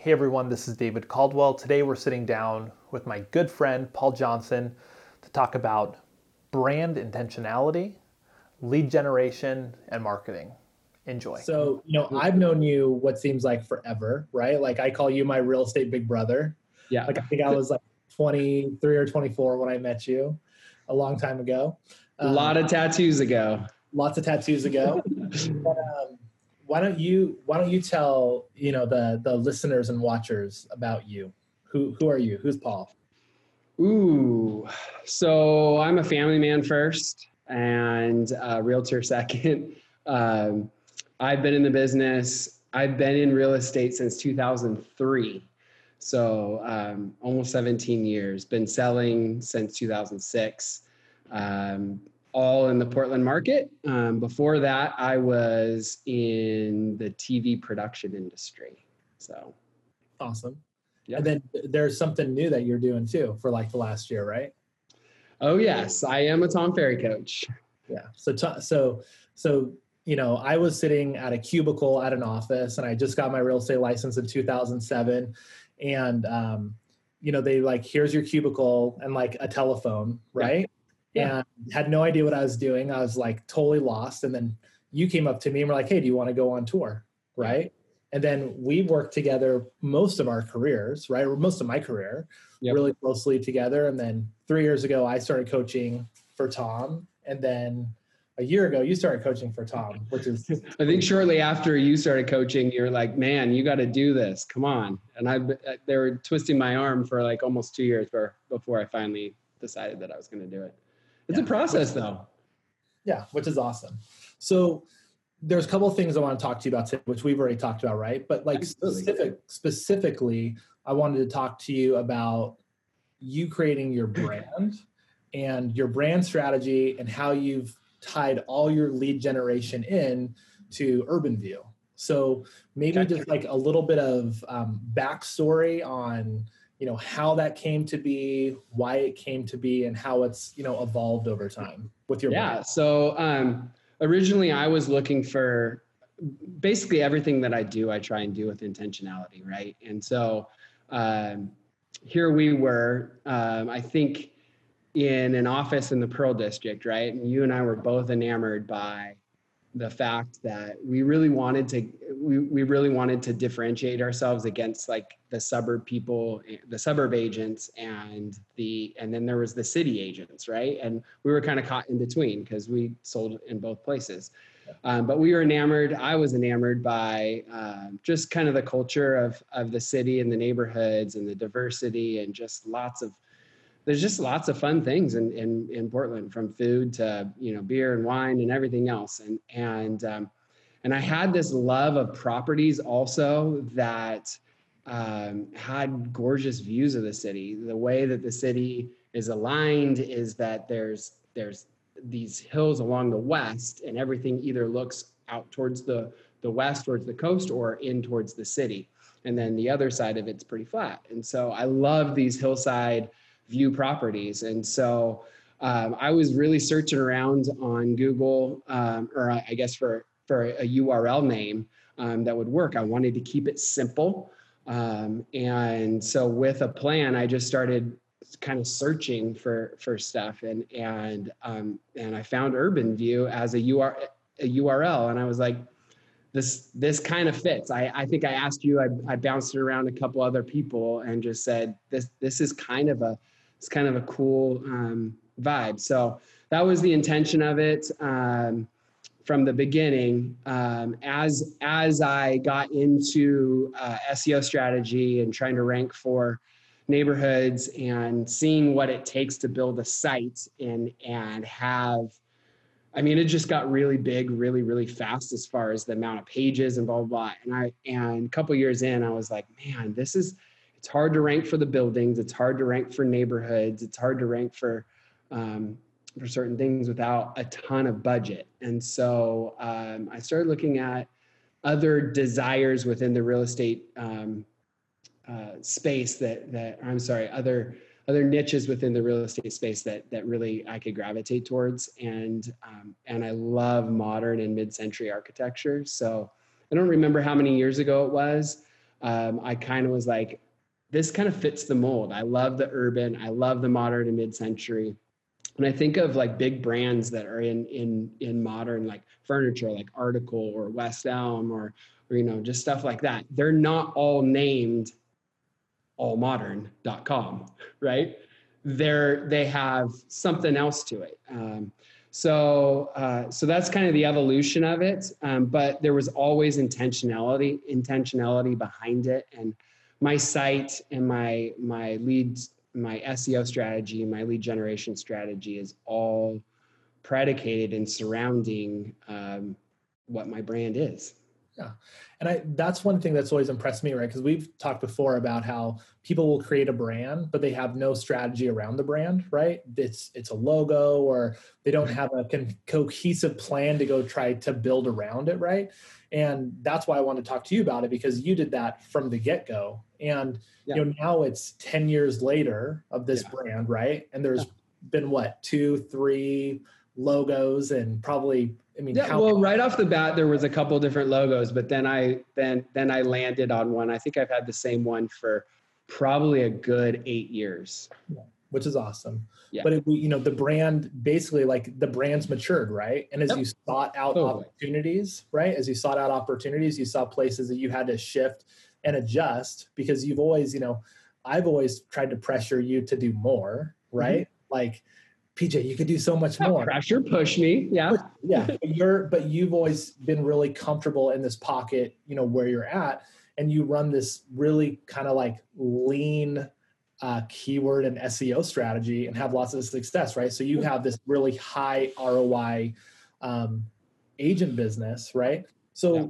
Hey everyone, this is David Caldwell. Today we're sitting down with my good friend Paul Johnson to talk about brand intentionality, lead generation, and marketing. Enjoy. So, you know, I've known you what seems like forever, right? Like I call you my real estate big brother. Yeah. Like I think I was like 23 or 24 when I met you a long time ago. a lot of tattoos ago. Lots of tattoos ago. but, um, why don't you why don't you tell you know the the listeners and watchers about you? Who who are you? Who's paul? Ooh so i'm a family man first and a realtor second. Um, i've been in the business i've been in real estate since 2003 so um, almost 17 years. Been selling since 2006 um, all in the Portland market. Um, before that, I was in the TV production industry. So awesome. Yeah. And then there's something new that you're doing too for like the last year, right? Oh yes, I am a Tom Ferry coach. Yeah. So so so you know, I was sitting at a cubicle at an office, and I just got my real estate license in 2007, and um, you know, they like here's your cubicle and like a telephone, right? yeah. And had no idea what I was doing. I was like totally lost. And then you came up to me and were like, hey, do you want to go on tour? Right. And then we worked together most of our careers, right? Or most of my career, yep. really closely together. And then three years ago, I started coaching for Tom. And then a year ago, you started coaching for Tom, which is. I think shortly after you started coaching, you're like, man, you got to do this. Come on. And I, uh, they were twisting my arm for like almost two years before I finally decided that I was going to do it. It's yeah. a process though. Yeah, which is awesome. So there's a couple of things I want to talk to you about today, which we've already talked about, right? But like specific, specifically, I wanted to talk to you about you creating your brand and your brand strategy and how you've tied all your lead generation in to Urban View. So maybe just like a little bit of um, backstory on you know how that came to be why it came to be and how it's you know evolved over time with your yeah brand. so um originally i was looking for basically everything that i do i try and do with intentionality right and so um here we were um i think in an office in the pearl district right and you and i were both enamored by the fact that we really wanted to we, we really wanted to differentiate ourselves against like the suburb people the suburb agents and the and then there was the city agents right and we were kind of caught in between because we sold in both places um, but we were enamored i was enamored by um, just kind of the culture of of the city and the neighborhoods and the diversity and just lots of there's just lots of fun things in, in, in Portland from food to, you know, beer and wine and everything else. And, and, um, and I had this love of properties also that um, had gorgeous views of the city. The way that the city is aligned is that there's, there's these hills along the west and everything either looks out towards the, the west towards the coast or in towards the city. And then the other side of it's pretty flat. And so I love these hillside view properties. And so um, I was really searching around on Google, um, or I guess for, for a URL name um, that would work. I wanted to keep it simple. Um, and so with a plan, I just started kind of searching for, for stuff and, and, um, and I found Urban View as a, a URL. And I was like, this this kind of fits. I, I think I asked you, I, I bounced it around a couple other people and just said this this is kind of a it's kind of a cool um, vibe. So that was the intention of it um, from the beginning. Um, as as I got into uh, SEO strategy and trying to rank for neighborhoods and seeing what it takes to build a site and and have I mean, it just got really big, really, really fast as far as the amount of pages and blah blah blah. And I and a couple years in, I was like, man, this is it's hard to rank for the buildings it's hard to rank for neighborhoods it's hard to rank for um, for certain things without a ton of budget and so um, i started looking at other desires within the real estate um, uh, space that that i'm sorry other other niches within the real estate space that that really I could gravitate towards and um, and I love modern and mid-century architecture so I don't remember how many years ago it was um, I kind of was like, this kind of fits the mold. I love the urban. I love the modern and mid-century. And I think of like big brands that are in in in modern like furniture, like Article or West Elm or or you know just stuff like that. They're not all named allmodern.com, right? They're they have something else to it. Um, so uh, so that's kind of the evolution of it. Um, but there was always intentionality intentionality behind it, and my site and my my leads my SEO strategy, my lead generation strategy is all predicated and surrounding um, what my brand is. Yeah. And I that's one thing that's always impressed me, right? Because we've talked before about how people will create a brand, but they have no strategy around the brand, right? It's it's a logo or they don't have a con- cohesive plan to go try to build around it, right? And that's why I want to talk to you about it because you did that from the get-go. And yeah. you know, now it's 10 years later of this yeah. brand, right? And there's been what, two, three logos and probably I mean, yeah. Well, right off the bat, there was a couple different logos, but then I then then I landed on one. I think I've had the same one for probably a good eight years. Yeah, which is awesome. Yeah. But it, you know, the brand basically like the brand's matured, right? And as yep. you sought out totally. opportunities, right? As you sought out opportunities, you saw places that you had to shift and adjust because you've always, you know, I've always tried to pressure you to do more, right? Mm-hmm. Like PJ, you could do so much more. Pressure, push me. Yeah. yeah. But you're but you've always been really comfortable in this pocket, you know, where you're at. And you run this really kind of like lean uh, keyword and SEO strategy and have lots of success, right? So you have this really high ROI um, agent business, right? So yeah.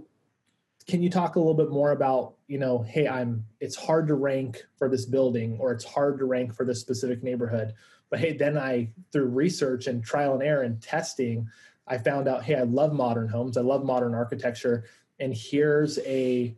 can you talk a little bit more about, you know, hey, I'm it's hard to rank for this building or it's hard to rank for this specific neighborhood but hey, then I, through research and trial and error and testing, I found out, hey, I love modern homes. I love modern architecture. And here's a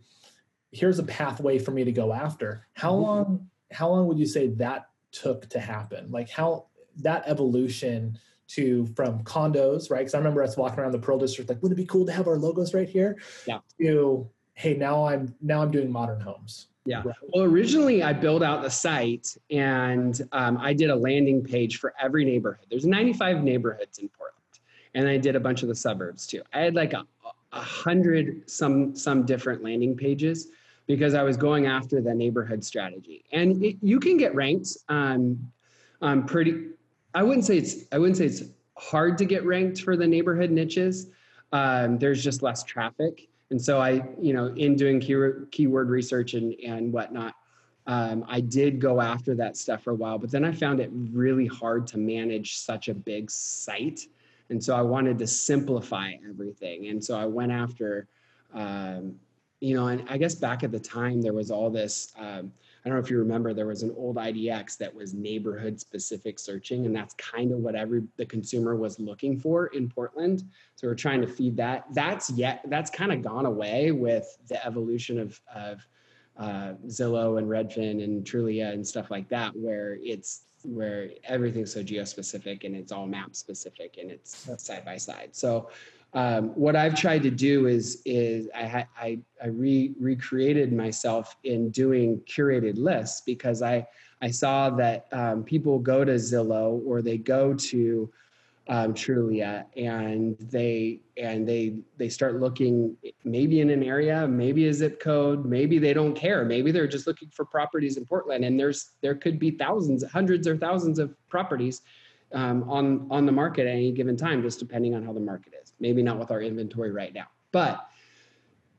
here's a pathway for me to go after. How mm-hmm. long how long would you say that took to happen? Like how that evolution to from condos, right? Because I remember us walking around the Pearl District, like, wouldn't it be cool to have our logos right here? Yeah. To hey, now I'm now I'm doing modern homes. Yeah. Well, originally I built out the site and um, I did a landing page for every neighborhood. There's 95 neighborhoods in Portland, and I did a bunch of the suburbs too. I had like a, a hundred some some different landing pages because I was going after the neighborhood strategy. And it, you can get ranked. Um, um, pretty. I wouldn't say it's. I wouldn't say it's hard to get ranked for the neighborhood niches. Um, there's just less traffic and so I, you know, in doing keyword, research and, and whatnot, um, I did go after that stuff for a while, but then I found it really hard to manage such a big site. And so I wanted to simplify everything. And so I went after, um, you know, and I guess back at the time there was all this, um, I don't know if you remember, there was an old IDX that was neighborhood specific searching, and that's kind of what every the consumer was looking for in Portland. So we're trying to feed that. That's yet that's kind of gone away with the evolution of of uh, Zillow and Redfin and Trulia and stuff like that, where it's where everything's so geo-specific and it's all map specific and it's side by side. So um, what I've tried to do is is I I, I re, recreated myself in doing curated lists because I I saw that um, people go to Zillow or they go to um, Trulia and they and they they start looking maybe in an area, maybe a zip code, maybe they don't care, maybe they're just looking for properties in Portland and there's there could be thousands, hundreds or thousands of properties um, on on the market at any given time, just depending on how the market is. Maybe not with our inventory right now, but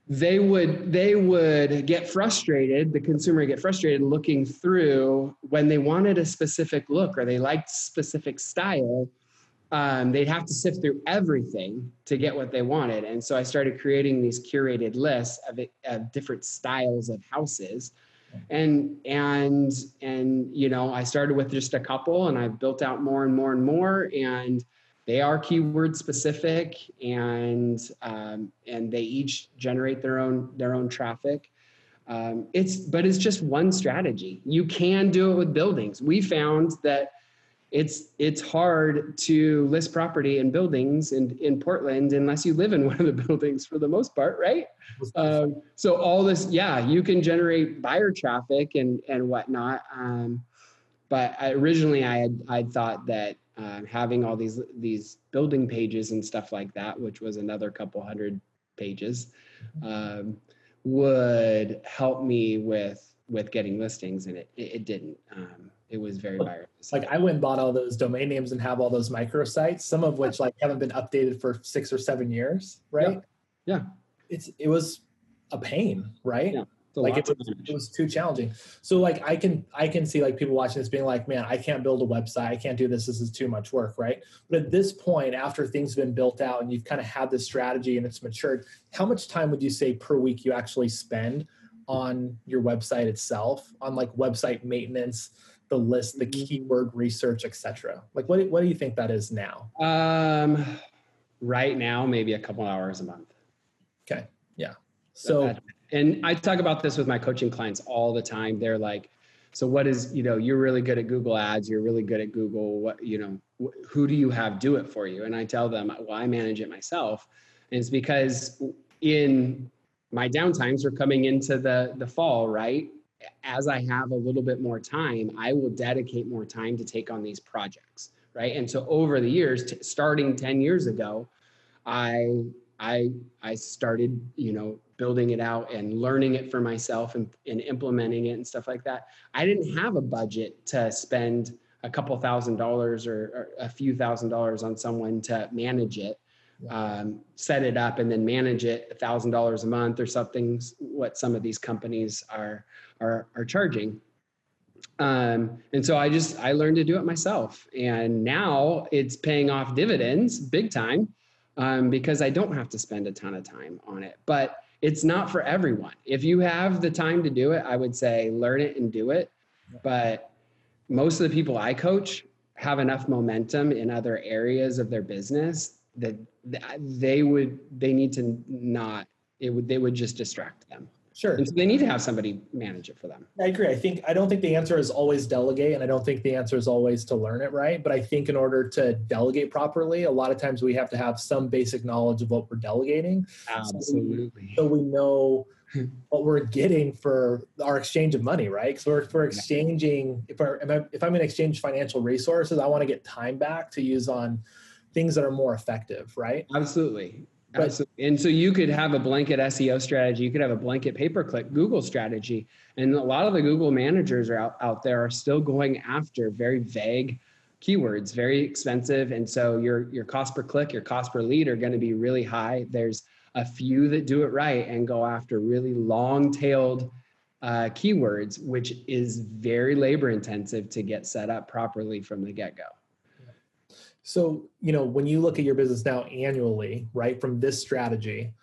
they would they would get frustrated. The consumer get frustrated looking through when they wanted a specific look or they liked specific style. Um, they'd have to sift through everything to get what they wanted, and so I started creating these curated lists of, of different styles of houses and and and you know i started with just a couple and i built out more and more and more and they are keyword specific and um, and they each generate their own their own traffic um, it's but it's just one strategy you can do it with buildings we found that it's it's hard to list property and buildings in in Portland unless you live in one of the buildings for the most part, right? Um, so all this, yeah, you can generate buyer traffic and and whatnot. Um, but I, originally, I had I thought that um, having all these these building pages and stuff like that, which was another couple hundred pages, um, would help me with with getting listings, and it it, it didn't. Um, it was very buyer. Like I went and bought all those domain names and have all those microsites, some of which like haven't been updated for six or seven years, right? Yeah. yeah. It's it was a pain, right? Yeah. Like it was, it was too challenging. So like I can I can see like people watching this being like, man, I can't build a website. I can't do this. This is too much work, right? But at this point, after things have been built out and you've kind of had this strategy and it's matured, how much time would you say per week you actually spend on your website itself, on like website maintenance? the list, the mm-hmm. keyword research, etc. Like, what what do you think that is now? Um, right now, maybe a couple hours a month. Okay, yeah. So, and I talk about this with my coaching clients all the time. They're like, so what is you know you're really good at google ads you're really good at google what you know who do you have do it for you and i tell them well i manage it myself and it's because in my downtimes are coming into the the fall right as I have a little bit more time, I will dedicate more time to take on these projects, right? And so over the years, t- starting 10 years ago, I I I started, you know, building it out and learning it for myself and, and implementing it and stuff like that. I didn't have a budget to spend a couple thousand dollars or, or a few thousand dollars on someone to manage it. Um, set it up and then manage it a thousand dollars a month or something what some of these companies are are, are charging. Um, and so i just i learned to do it myself. And now it's paying off dividends big time um, because i don't have to spend a ton of time on it. But it's not for everyone. If you have the time to do it i would say learn it and do it. But most of the people i coach have enough momentum in other areas of their business that they would they need to not it would they would just distract them sure and so they need to have somebody manage it for them i agree i think i don't think the answer is always delegate and i don't think the answer is always to learn it right but i think in order to delegate properly a lot of times we have to have some basic knowledge of what we're delegating absolutely so we, so we know what we're getting for our exchange of money, right? So we're, we're exchanging, if, I, if I'm going to exchange financial resources, I want to get time back to use on things that are more effective, right? Absolutely. But. And so you could have a blanket SEO strategy, you could have a blanket pay per click Google strategy. And a lot of the Google managers are out, out there are still going after very vague keywords, very expensive. And so your your cost per click, your cost per lead are going to be really high. There's a few that do it right and go after really long tailed uh, keywords, which is very labor intensive to get set up properly from the get go. So, you know, when you look at your business now annually, right, from this strategy,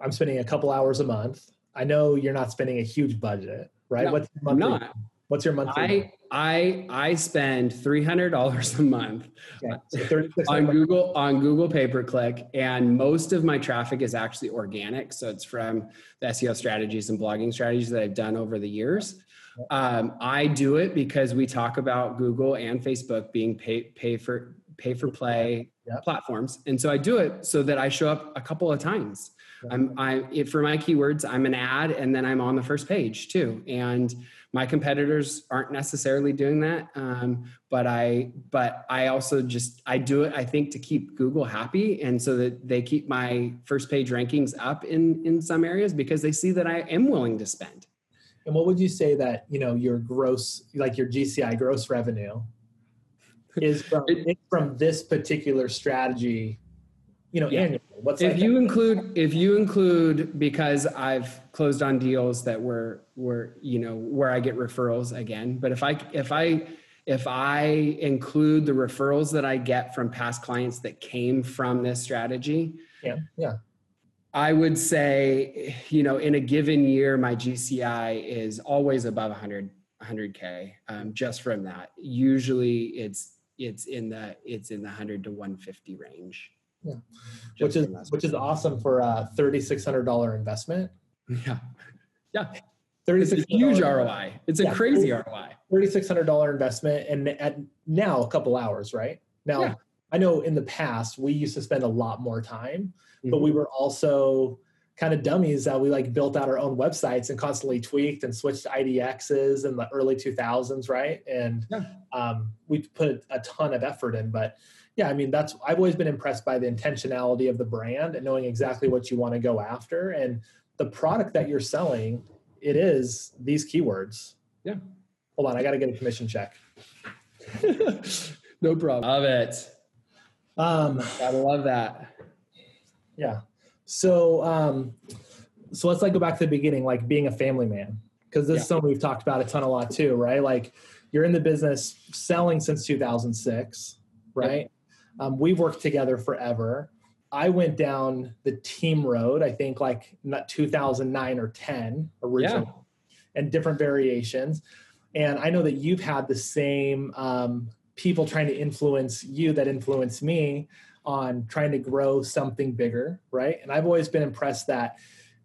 I'm spending a couple hours a month. I know you're not spending a huge budget, right? No, what's your monthly, not. What's your monthly? I I I spend three hundred dollars a month okay. so on Google on Google pay per click, and most of my traffic is actually organic. So it's from the SEO strategies and blogging strategies that I've done over the years. Um, I do it because we talk about Google and Facebook being pay pay for pay for play yep. platforms. And so I do it so that I show up a couple of times. I'm I it, for my keywords, I'm an ad and then I'm on the first page too. And my competitors aren't necessarily doing that. Um, but I but I also just I do it, I think, to keep Google happy and so that they keep my first page rankings up in in some areas because they see that I am willing to spend. And what would you say that, you know, your gross, like your GCI gross revenue is from it, from this particular strategy you know yeah. annually. What's if you include if you include because i've closed on deals that were were you know where i get referrals again but if i if i if i include the referrals that i get from past clients that came from this strategy yeah yeah. I would say you know in a given year my gci is always above 100 100k um, just from that. Usually it's it's in the it's in the 100 to 150 range yeah which is which is awesome for a $3600 investment yeah yeah it's a huge roi it's a yeah. crazy roi $3,600 investment and at now a couple hours, right? Now, yeah. I know in the past we used to spend a lot more time, mm-hmm. but we were also kind of dummies that we like built out our own websites and constantly tweaked and switched to IDXs in the early 2000s, right? And yeah. um, we put a ton of effort in, but yeah, I mean that's I've always been impressed by the intentionality of the brand and knowing exactly what you want to go after and the product that you're selling. It is these keywords. Yeah. Hold on, I got to get a commission check. no problem. Love it. Um, Gotta love that. Yeah. So, um, so let's like go back to the beginning, like being a family man, because this yeah. is something we've talked about a ton a lot too, right? Like you're in the business selling since 2006, right? Um, we've worked together forever. I went down the team road, I think like not 2009 or 10 originally, yeah. and different variations. And I know that you've had the same um, people trying to influence you that influence me on trying to grow something bigger, right? And I've always been impressed that,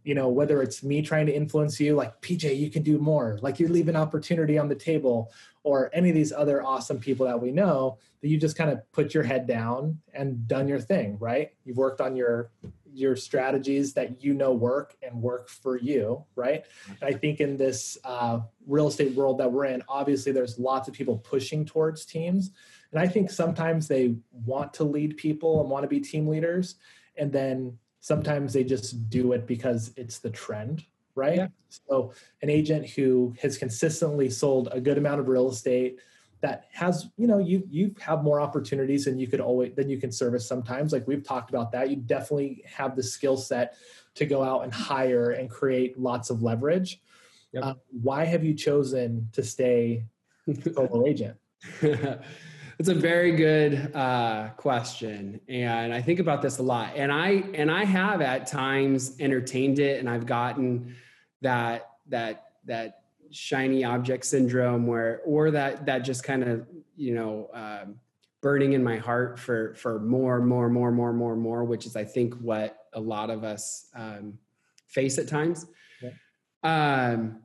you know, whether it's me trying to influence you, like PJ, you can do more, like you leave an opportunity on the table, or any of these other awesome people that we know, that you just kind of put your head down and done your thing, right? You've worked on your your strategies that you know work and work for you, right? And I think in this uh, real estate world that we're in, obviously there's lots of people pushing towards teams, and I think sometimes they want to lead people and want to be team leaders. And then sometimes they just do it because it's the trend, right? Yeah. So, an agent who has consistently sold a good amount of real estate that has, you know, you you have more opportunities than you could always than you can service sometimes. Like we've talked about that. You definitely have the skill set to go out and hire and create lots of leverage. Yep. Uh, why have you chosen to stay solo agent? It's a very good uh, question, and I think about this a lot. And I and I have at times entertained it, and I've gotten that that that shiny object syndrome, where or that that just kind of you know um, burning in my heart for for more, more, more, more, more, more, which is I think what a lot of us um, face at times. Yeah. Um,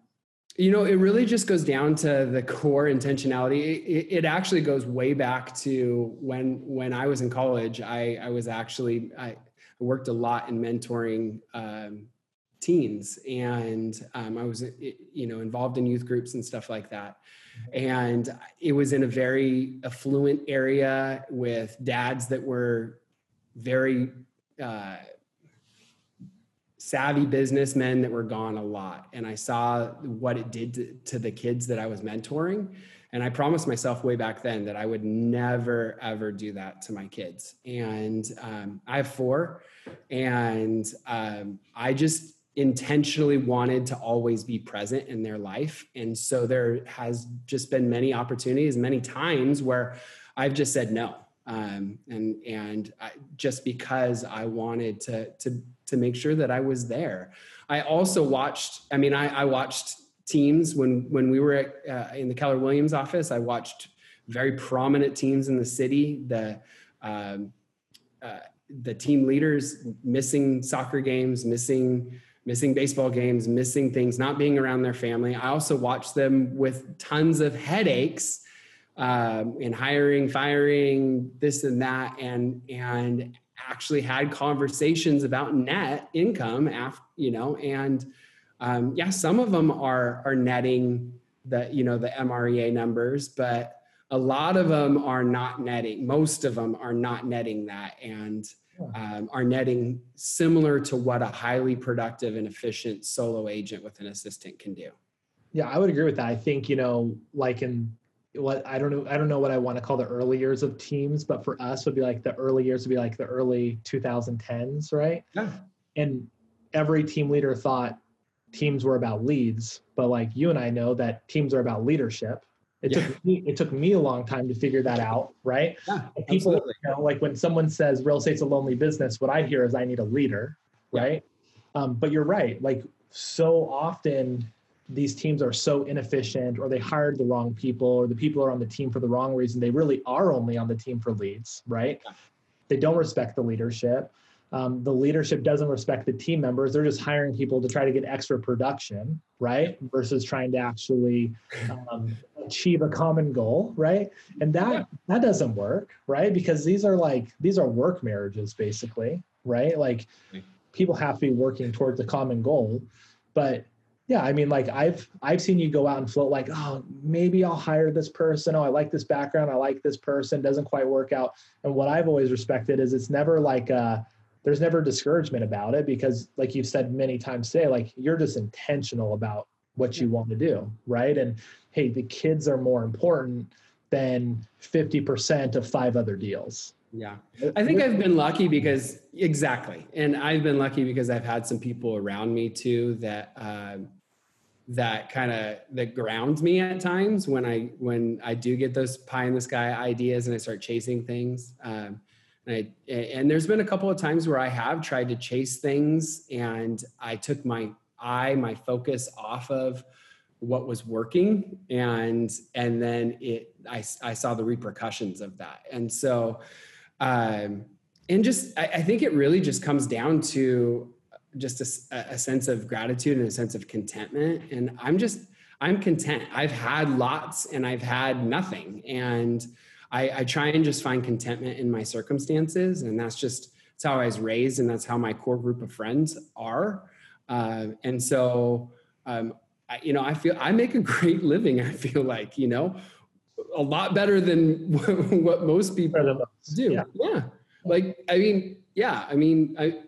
you know, it really just goes down to the core intentionality. It, it, actually goes way back to when when I was in college. I, I was actually I worked a lot in mentoring um, teens, and um, I was you know involved in youth groups and stuff like that. And it was in a very affluent area with dads that were very uh, savvy businessmen that were gone a lot. And i saw what it did to, to, the kids that i was mentoring. And i promised myself way back then that i would never ever do that to my kids. And um, i have four. And um, i just intentionally wanted to always be present in their life. And so there has just been many opportunities many times where i've just said no. Um, and and I, just because I wanted to to to make sure that I was there. I also watched. I mean, I, I watched teams when when we were at, uh, in the Keller Williams office. I watched very prominent teams in the city. The um, uh, the team leaders missing soccer games, missing missing baseball games, missing things, not being around their family. I also watched them with tons of headaches um, in hiring, firing, this and that, and and actually had conversations about net income after you know and um, yeah some of them are are netting the you know the mrea numbers but a lot of them are not netting most of them are not netting that and um, are netting similar to what a highly productive and efficient solo agent with an assistant can do. Yeah i would agree with that. I think you know like in what I don't know I don't know what I want to call the early years of teams, but for us would be like the early years would be like the early 2010s, right? Yeah. And every team leader thought teams were about leads, but like you and I know that teams are about leadership. It yeah. took me it took me a long time to figure that out, right? Yeah, people absolutely. you know, like when someone says real estate's a lonely business, what I hear is I need a leader, right? Um, but you're right. Like so often these teams are so inefficient or they hired the wrong people or the people are on the team for the wrong reason they really are only on the team for leads right they don't respect the leadership um, the leadership doesn't respect the team members they're just hiring people to try to get extra production right versus trying to actually um, achieve a common goal, right? And that Yeah. that doesn't work, right? Because these are like these are work marriages basically, right? Like people have to be working towards a common goal. But yeah, I mean like I've I've seen you go out and float like, oh, maybe I'll hire this person. Oh, I like this background, I like this person, doesn't quite work out. And what I've always respected is it's never like uh there's never discouragement about it because like you've said many times today, like you're just intentional about what you want to do, right? And hey, the kids are more important than 50% of five other deals. Yeah. I think I've been lucky because exactly, and I've been lucky because I've had some people around me too that um, that kind of that grounds me at times when I when I do get those pie in the sky ideas and I start chasing things. Um, and, I, and there's been a couple of times where I have tried to chase things and I took my eye, my focus off of what was working and and then it I, I saw the repercussions of that and so um, and just I, I, think it really just comes down to just a, a, sense of gratitude and a sense of contentment and i'm just i'm content i've had lots and i've had nothing and I, I try and just find contentment in my circumstances and that's just that's how i was raised and that's how my core group of friends are uh, and so um, I, you know i feel i make a great living i feel like you know a lot better than what most people do. Yeah. yeah. Like, I mean, yeah, I mean, I,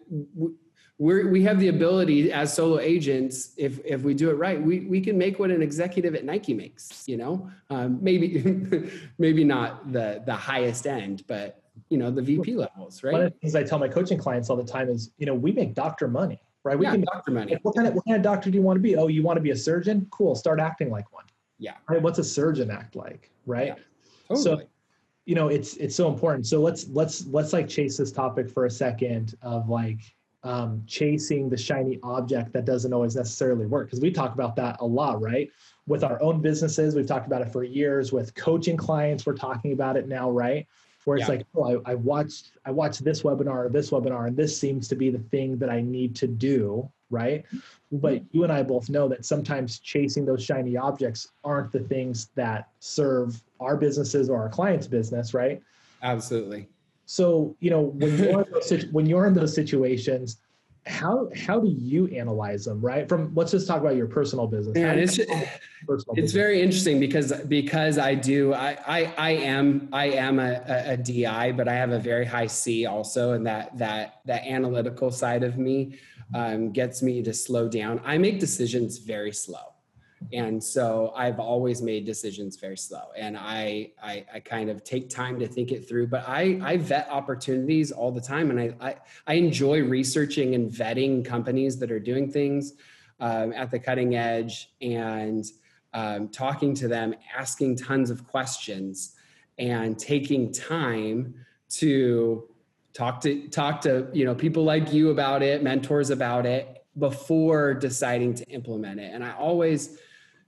we we have the ability as solo agents, if, if we do it right, we, we can make what an executive at Nike makes, you know, um, maybe, maybe not the, the highest end, but you know, the VP levels, right? One of the things I tell my coaching clients all the time is, you know, we make doctor money, right? We yeah, can doctor money. What kind of, what kind of doctor do you want to be? Oh, you want to be a surgeon? Cool. Start acting like one. Yeah. Right. What's a surgeon act like? Right. Yeah, totally. So, you know, it's it's so important. So let's let's let's like chase this topic for a second of like um, chasing the shiny object that doesn't always necessarily work because we talk about that a lot, right? With our own businesses, we've talked about it for years. With coaching clients, we're talking about it now, right? Where it's yeah. like, oh, I, I watched I watched this webinar or this webinar, and this seems to be the thing that I need to do, right? But you and I both know that sometimes chasing those shiny objects aren't the things that serve our businesses or our clients' business, right? Absolutely. So, you know, when you're in those, when you're in those situations, how how do you analyze them, right? From let's just talk about your personal business. Yeah, it's personal it's business? very interesting because because I do I I, I am I am a, a, a DI, but I have a very high C also, and that that that analytical side of me um, gets me to slow down. I make decisions very slow. And so I've always made decisions very slow and I, I, I, kind of take time to think it through, but I, I vet opportunities all the time. And I, I, I enjoy researching and vetting companies that are doing things um, at the cutting edge and um, talking to them, asking tons of questions and taking time to talk to talk to you know people like you about it mentors about it before deciding to implement it and i always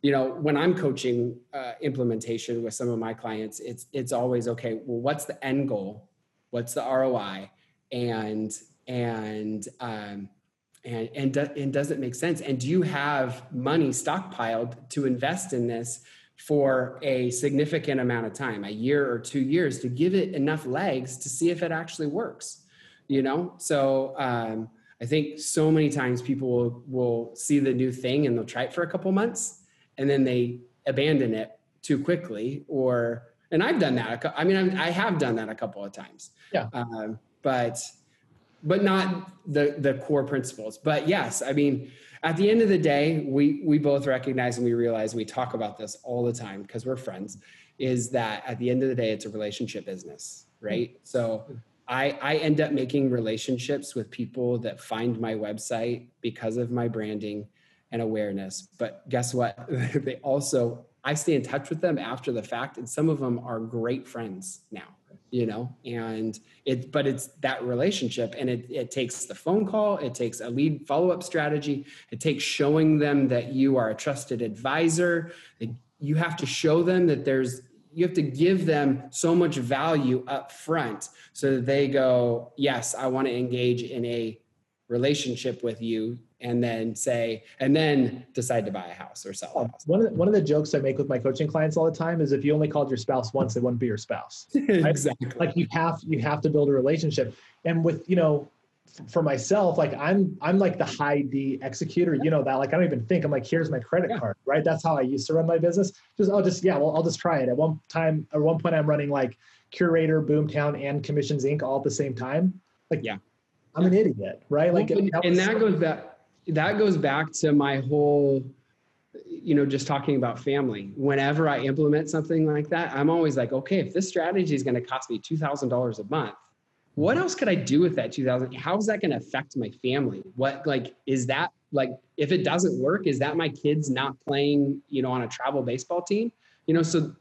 you know when i'm coaching uh, implementation with some of my clients it's it's always okay well what's the end goal? What's the roi and and um and and, do, and does it make sense? And do you have money stockpiled to invest in this for a significant amount of time, a year or two years, to give it enough legs to see if it actually works. You know, so um, I think so many times people will, will see the new thing and they'll try it for a couple months and then they abandon it too quickly. Or, and I've done that. I mean, I have done that a couple of times. Yeah. Um, but, but not the the core principles. But yes, I mean, at the end of the day, we we both recognize and we realize we talk about this all the time because we're friends. Is that at the end of the day, it's a relationship business, right? So I I end up making relationships with people that find my website because of my branding and awareness. But guess what? they also I stay in touch with them after the fact, and some of them are great friends now you know and it but it's that relationship and it, it takes the phone call it takes a lead follow-up strategy it takes showing them that you are a trusted advisor you have to show them that there's you have to give them so much value up front so that they go yes i want to engage in a relationship with you and then say and then decide to buy a house or sell a house One of, the, one of the jokes I make with my coaching clients all the time is if you only called your spouse once, they wouldn't be your spouse. exactly Like you have you have to build a relationship. And with you know, for myself, like I'm I'm like the high D executor. You know that. Like I don't even think. I'm like, here's my credit Yeah. card. Right. That's how I used to run my business. Just I'll just yeah. Well, I'll just try it. At one time, at one point, I'm running like Curaytor, Boomtown, and Commissions Inc. all at the same time. Like Yeah. I'm an idiot. Right. Like and, that and that goes back that goes back to my whole you know just talking about family whenever i implement something like that i'm always like okay if this strategy is going to cost me $2000 a month what else could i do with that 2000 how is that going to affect my family what like is that like if it doesn't work is that my kids not playing you know on a travel baseball team you know so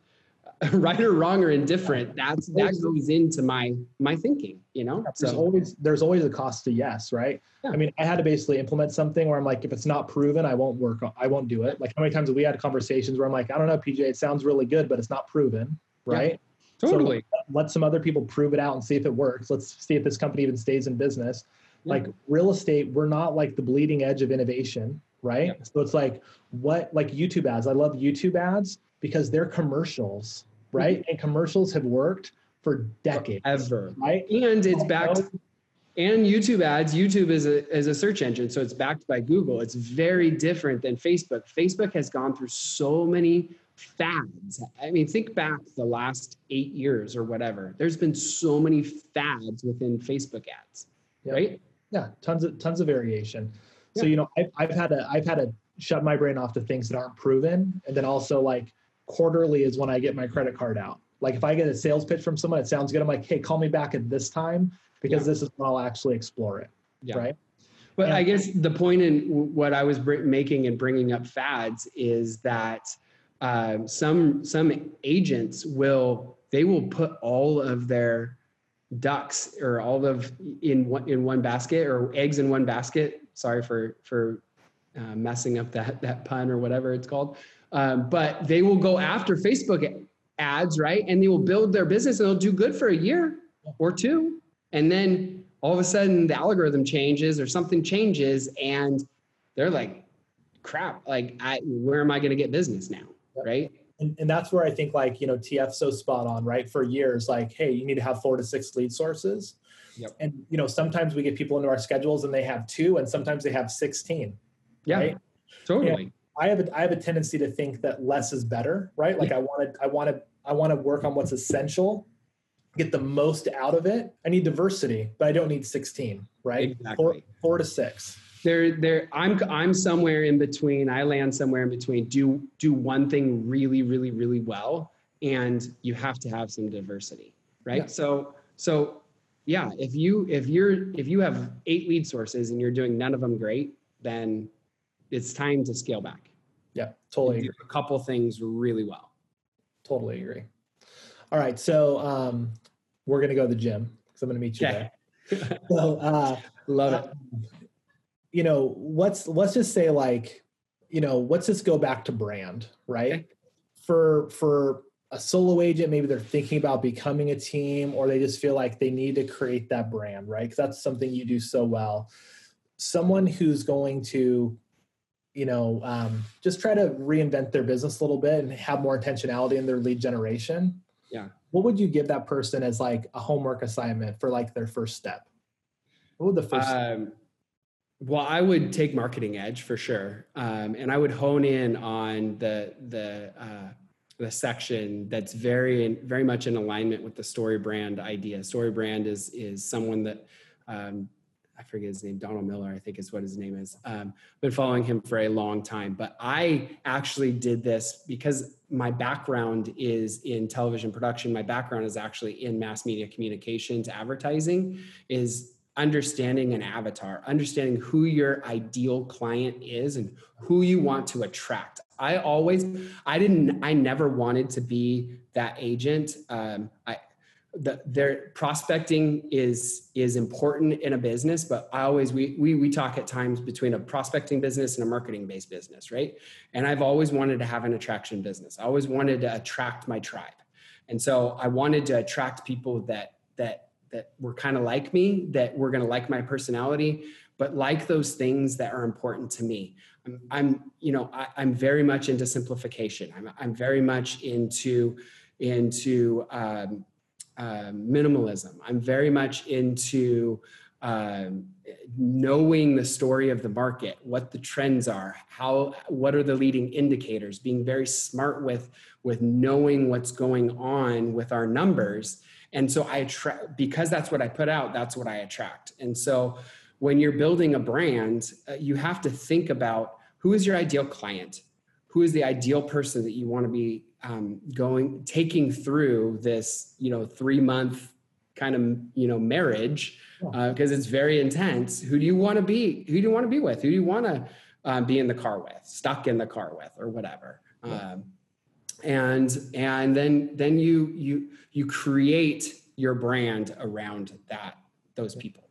right or wrong or indifferent that's that goes into my my thinking you know there's so always there's always a cost to yes, right? Yeah. I mean, I had to basically implement something where I'm like, if it's not proven, I won't work. on I won't do it. Like how many times have we had conversations where I'm like, I don't know, PJ, it sounds really good, but it's not proven, Yeah. right? So totally let some other people prove it out and see if it works. Let's see if this company even stays in business. Yeah. Like real estate, we're not like the bleeding edge of innovation, right? Yeah. So it's like what like YouTube ads. I love YouTube ads because they're commercials, right? Mm-hmm. And commercials have worked for decades, ever right? and it's backed and youtube ads youtube is a, is a search engine so it's backed by google. It's very different than facebook. Facebook has gone through so many fads. I mean think back the last eight years or whatever. There's been so many fads within facebook ads Yeah. right? Yeah tons of tons of variation. So you know I've, I've had to i've had to shut my brain off to things that aren't proven. And then also like quarterly is when i get my credit card out like if i get a sales pitch from someone it sounds good i'm like hey call me back at this time because Yeah. this is when i'll actually explore it Yeah. right But Yeah. I guess the point in what I was making and bringing up fads is that um, some some agents will they will put all of their ducks or all of in one in one basket or eggs in one basket. Sorry for for uh, messing up that that pun or whatever it's called. Um, but they will go after Facebook ads, right? And they will build their business and they'll do good for a year or two, and then all of a sudden the algorithm changes or something changes and they're like crap like i where am i going to get business now Yep. right and, and that's where i think like you know tf's so spot on right for years like hey you need to have four to six lead sources Yep. and you know sometimes we get people into our schedules and they have two and sometimes they have 16 yeah Right? totally I have a I have a tendency to think that less is better, right? Like I want to I want to I want to work on what's essential, get the most out of it. I need diversity, but I don't need 16, right? Exactly. Four, four to six. there there i'm i'm somewhere in between i land somewhere in between do do one thing really really really well and you have to have some diversity right Yeah. so so yeah if you if you're if you have eight lead sources and you're doing none of them great then it's time to scale back Yeah, totally a couple things really well Totally agree. All right, so um, we're gonna go to the gym because I'm gonna meet you Okay. there. So uh, love it you know, let's let's just say like, you know, let's just go back to brand, right? Okay. For for a solo agent, maybe they're thinking about becoming a team, or they just feel like they need to create that brand, right? Because that's something you do so well. Someone who's going to, you know, um, just try to reinvent their business a little bit and have more intentionality in their lead generation. Yeah. What would you give that person as like a homework assignment for like their first step? What would the first Um, well, I would take marketing edge for sure, um, and I would hone in on the the uh, the section that's very very much in alignment with the StoryBrand idea. StoryBrand is is someone that um, I forget his name, Donald Miller, I think is what his name is. Um, been following him for a long time, but I actually did this because my background is in television production. My background is actually in mass media communications, advertising. Is understanding an avatar, understanding who your ideal client is and who you want to attract. I always, I didn't, I never wanted to be that agent. Um, I, the, their prospecting is is important in a business, but I always we we we talk at times between a prospecting business and a marketing based business, right? And I've always wanted to have an attraction business. I always wanted to attract my tribe, and so I wanted to attract people that that that were kind of like me, that were going to like my personality, but like those things that are important to me. I'm, I'm you know, I, am very much into simplification. I'm, I'm very much into into um, uh, minimalism. I'm very much into um, knowing the story of the market, what the trends are, how what are the leading indicators, being very smart with with knowing what's going on with our numbers. And so I attract because that's what I put out, that's what I attract. And so when you're building a brand, uh, you have to think about who is your ideal client, who is the ideal person that you want to be um, going taking through this, you know, three month kind of you know marriage because uh, it's very intense. Who do you want to be? Who do you want to be with? Who do you want to uh, be in the car with? Stuck in the car with, or whatever. Um, and and then then you you you create your brand around that those people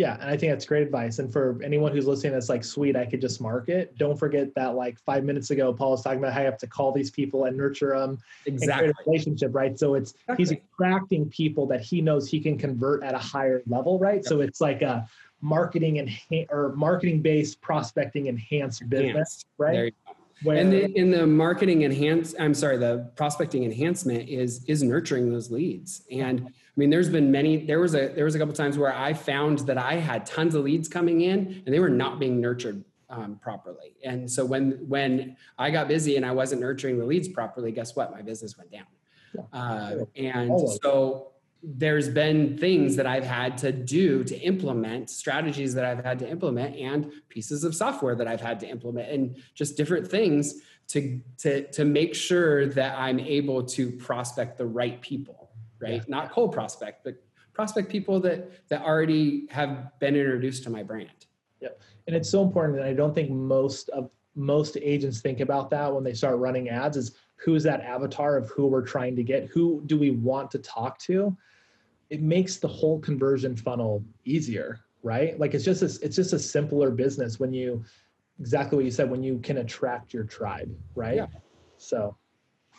yeah, and I think that's great advice. And for anyone who's listening, that's like, sweet, I could just market. Don't forget that, like five minutes ago, Paul was talking about how you have to call these people and nurture them, exactly, and relationship, right? So it's exactly. he's attracting people that he knows he can convert at a higher level, right? Yep. So it's like a marketing and or marketing based prospecting enhanced business, right? Where, and the, in the marketing enhance, I'm sorry, the prospecting enhancement is is nurturing those leads. And I mean, there's been many. There was a there was a couple times where I found that I had tons of leads coming in, and they were not being nurtured um, properly. And so when when I got busy and I wasn't nurturing the leads properly, guess what? My business went down. Yeah. Uh, and so there's been things that I've had to do to implement strategies that I've had to implement and pieces of software that I've had to implement and just different things to to to make sure that I'm able to prospect the right people, right? Yeah. Not cold prospect, but prospect people that that already have been introduced to my brand. Yep. And it's so important and I don't think most of most agents think about that when they start running ads is who's that avatar of who we're trying to get who do we want to talk to it makes the whole conversion funnel easier right? Like it's just a, it's just a simpler business when you exactly what you said when you can attract your tribe right? Yeah. so.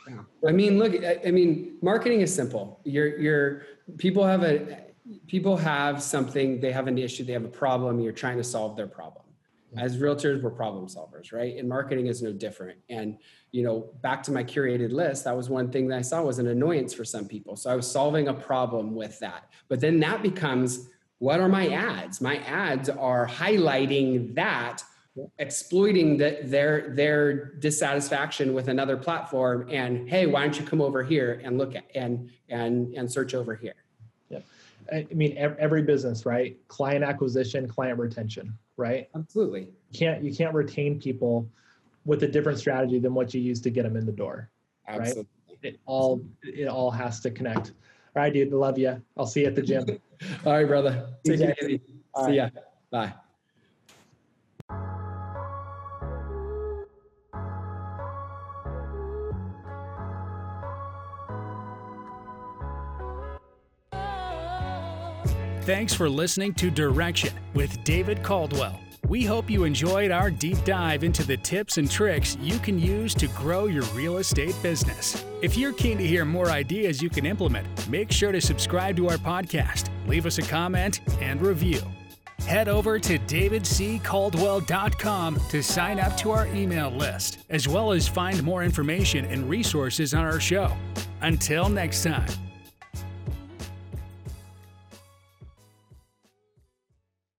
Yeah. i mean look i mean marketing is simple. You're you're people have a people have something they have an issue they have a problem you're trying to solve their problem as realtors we're problem solvers right? And marketing is no different. And you know back to my curated list that was one thing that i saw was an annoyance for some people. So i was solving a problem with that. But then that becomes what are my ads? My ads are highlighting that exploiting the, their their dissatisfaction with another platform and hey why don't you come over here and look at and and and search over here? Yeah i mean every business right client acquisition client retention right? Absolutely. You can't you can't retain people with a different strategy than what you use to get them in the door. Absolutely. Right? It all it all has to connect. All right, dude. Love you. I'll see you at the gym. all right, brother. Take it easy. see right. ya. Bye. Thanks for listening to Direction with David Caldwell. We hope you enjoyed our deep dive into the tips and tricks you can use to grow your real estate business. If you're keen to hear more ideas you can implement, make sure to subscribe to our podcast, leave us a comment, and review. Head over to davidccaldwell.com to sign up to our email list, as well as find more information and resources on our show. Until next time.